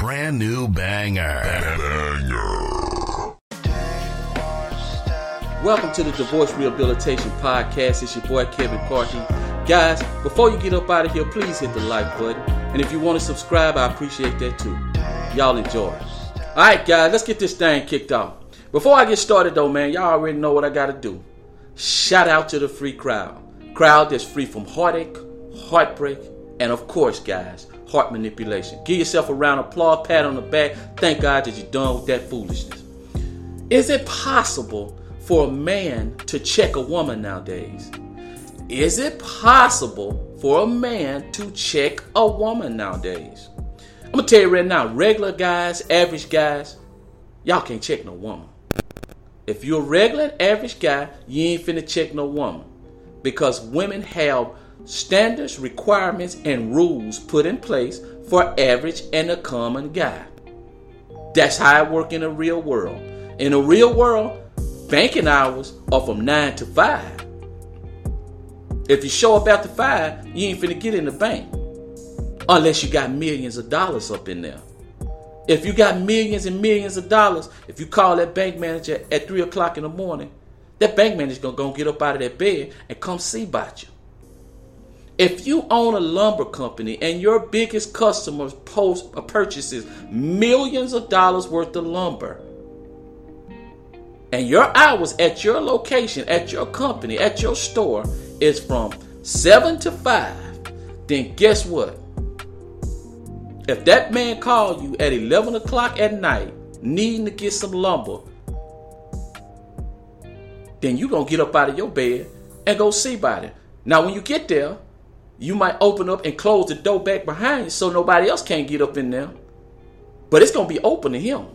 brand new banger. Welcome to the Divorce Rehabilitation Podcast. It's your boy Kevin Party. Guys, before you get up out of here, please hit the like button. And if you want to subscribe, I appreciate that too. Y'all enjoy. Alright, guys, let's get this thing kicked off. Before I get started, though, man, y'all already know what I got to do. Shout out to the free crowd. Crowd that's free from heartache, heartbreak, and of course, guys, heart manipulation. Give yourself a round of applause, pat on the back. Thank God that you're done with that foolishness. Is it possible for a man to check a woman nowadays? Is it possible for a man to check a woman nowadays? I'm gonna tell you right now, regular guys, average guys, y'all can't check no woman. If you're a regular average guy, you ain't finna check no woman. Because women have standards, requirements, and rules put in place for average and a common guy. That's how it work in the real world. In the real world, banking hours are from 9 to 5. If you show up after 5, you ain't finna get in the bank. Unless you got millions of dollars up in there. If you got millions and millions of dollars, if you call that bank manager at 3 o'clock in the morning, that bank manager's gonna, gonna get up out of that bed and come see about you. If you own a lumber company and your biggest customers post uh, purchases millions of dollars worth of lumber, and your hours at your location, at your company, at your store is from 7 to 5, then guess what? If that man called you at 11 o'clock at night needing to get some lumber, then you're going to get up out of your bed and go see about it. Now, when you get there, you might open up and close the door back behind you so nobody else can't get up in there. But it's going to be open to him.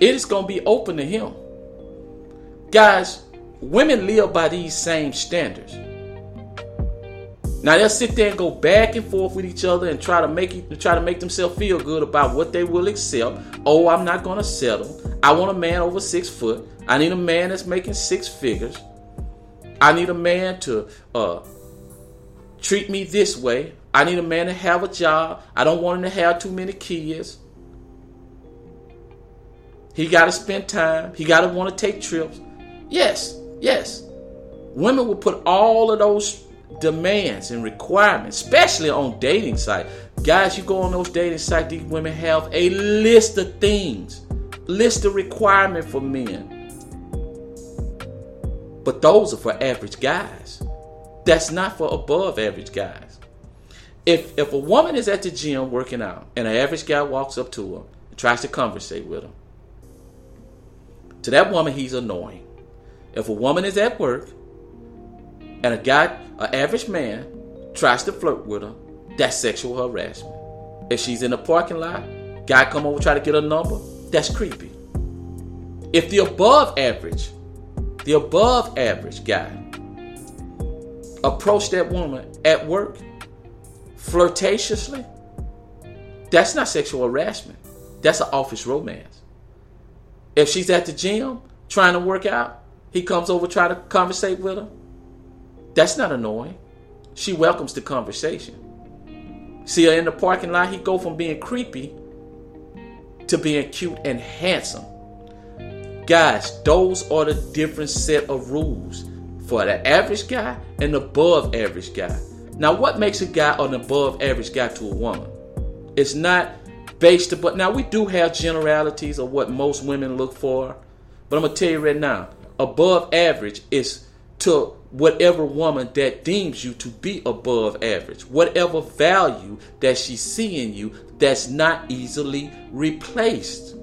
It is going to be open to him. Guys, women live by these same standards. Now they'll sit there and go back and forth with each other and try to make it, try to make themselves feel good about what they will accept. Oh, I'm not gonna settle. I want a man over six foot. I need a man that's making six figures. I need a man to uh, treat me this way. I need a man to have a job. I don't want him to have too many kids. He got to spend time. He got to want to take trips. Yes, yes. Women will put all of those demands and requirements, especially on dating sites. Guys, you go on those dating sites, these women have a list of things, list of requirements for men. But those are for average guys. That's not for above average guys. If if a woman is at the gym working out and an average guy walks up to her and tries to conversate with her, to that woman he's annoying. If a woman is at work and a guy, an average man, tries to flirt with her, that's sexual harassment. If she's in the parking lot, guy come over try to get a number, that's creepy. If the above average, the above average guy approach that woman at work flirtatiously, that's not sexual harassment. That's an office romance. If she's at the gym trying to work out, he comes over try to conversate with her. That's not annoying. She welcomes the conversation. See her in the parking lot, he go from being creepy to being cute and handsome. Guys, those are the different set of rules for the average guy and above average guy. Now, what makes a guy an above average guy to a woman? It's not based upon. Now, we do have generalities of what most women look for, but I'm gonna tell you right now, above average is to whatever woman that deems you to be above average, whatever value that she see in you that's not easily replaced.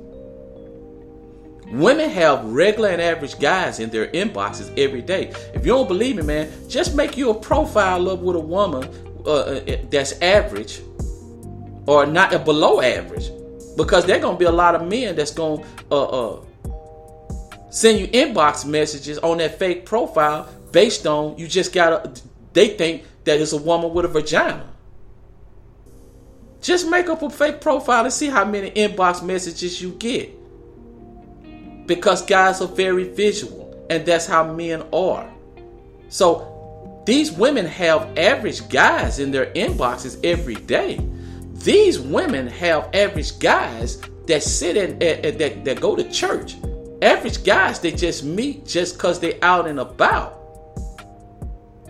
Women have regular and average guys in their inboxes every day. If you don't believe me, man, just make you a profile up with a woman uh, uh that's average or not uh, below average, because there's gonna be a lot of men that's gonna uh, uh, send you inbox messages on that fake profile based on you just gotta. They think that it's a woman with a vagina. Just make up a fake profile and see how many inbox messages you get because guys are very visual and that's how men are. So these women have average guys in their inboxes every day. These women have average guys that sit in eh, eh, that, that go to church. Average guys they just meet just because they out and about.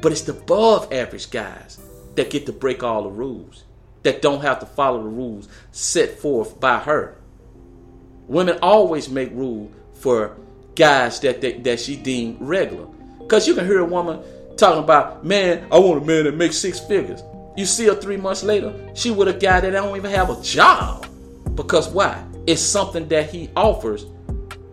But it's the above average guys that get to break all the rules, that don't have to follow the rules set forth by her. Women always make rules for guys that, that, that she deemed regular. Because you can hear a woman talking about, man, I want a man that makes six figures. You see her three months later, she with a guy that don't even have a job. Because why? It's something that he offers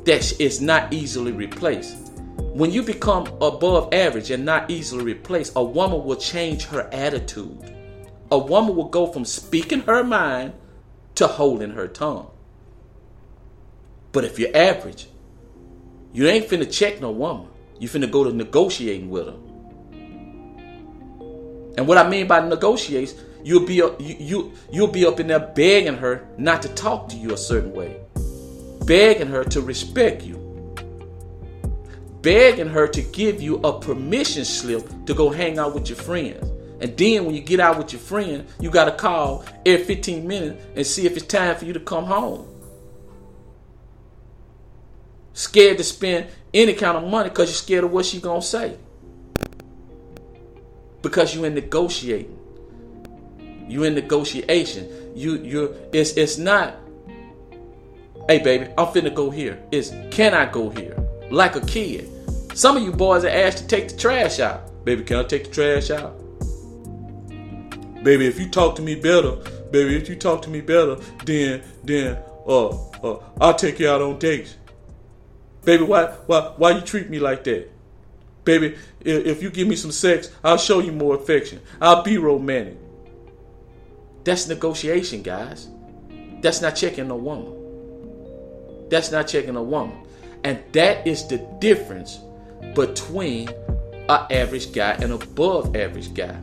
that is not easily replaced. When you become above average and not easily replaced, a woman will change her attitude. A woman will go from speaking her mind to holding her tongue. But if you're average, you ain't finna check no woman. You finna go to negotiating with her. And what I mean by negotiates, you'll be you, you you'll be up in there begging her not to talk to you a certain way, begging her to respect you, begging her to give you a permission slip to go hang out with your friends. And then when you get out with your friend, you got to call every 15 minutes and see if it's time for you to come home. Scared to spend any kind of money because you're scared of what she's to say because you're in negotiating. You in negotiation. You you it's it's not. Hey baby, I'm finna go here. It's can I go here? Like a kid. Some of you boys are asked to take the trash out. Baby, can I take the trash out? Baby, if you talk to me better, baby, if you talk to me better, then then uh uh I'll take you out on dates. Baby, why why why you treat me like that? Baby, if you give me some sex, I'll show you more affection. I'll be romantic. That's negotiation, guys. That's not checking a woman. That's not checking a woman. And that is the difference between an average guy and above average guy.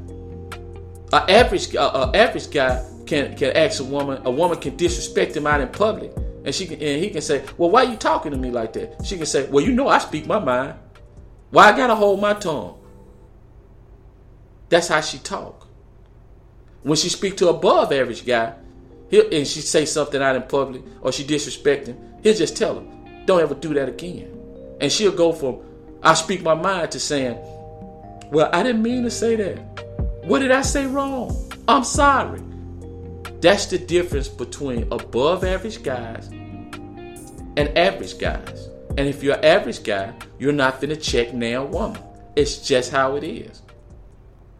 An average, uh, a average guy can can ask a woman. A woman can disrespect him out in public, and she can, and he can say, "Well, why are you talking to me like that?" She can say, "Well, you know I speak my mind." Why I gotta hold my tongue? That's how she talk. When she speak to above average guy, and she say something out in public or she disrespect him, he'll just tell her, don't ever do that again. And she'll go from I speak my mind to saying, well, I didn't mean to say that. What did I say wrong? I'm sorry. That's the difference between above average guys and average guys. And if you're an average guy, you're not gonna check nail woman. It's just how it is.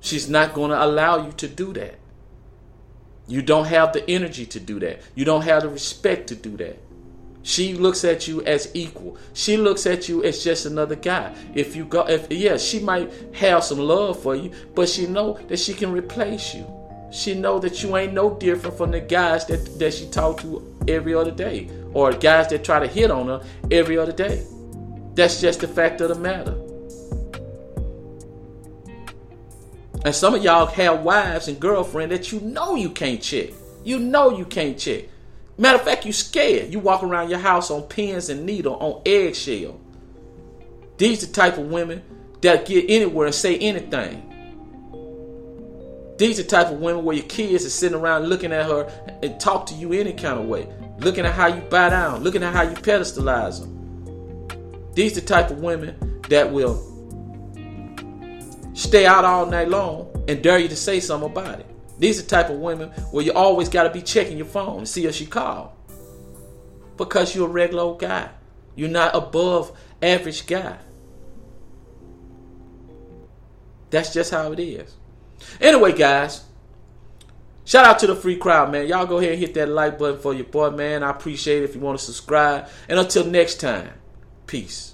She's not gonna allow you to do that. You don't have the energy to do that. You don't have the respect to do that. She looks at you as equal. She looks at you as just another guy. If you go, if yeah, she might have some love for you, but she know that she can replace you. She know that you ain't no different from the guys that that she talk to every other day or guys that try to hit on her every other day. That's just the fact of the matter. And some of y'all have wives and girlfriends that you know you can't check. You know you can't check. Matter of fact, you scared. You walk around your house on pins and needle, on eggshell. These the type of women that get anywhere and say anything. These the type of women where your kids are sitting around looking at her and talk to you any kind of way looking at how you bow down, looking at how you pedestalize them. These the type of women that will stay out all night long and dare you to say something about it. These the type of women where you always got to be checking your phone to see if she called. Because you're a regular old guy. You're not above average guy. That's just how it is. Anyway, guys, Shout out to the free crowd, man. Y'all go ahead and hit that like button for your boy, man. I appreciate it if you want to subscribe. And until next time, peace.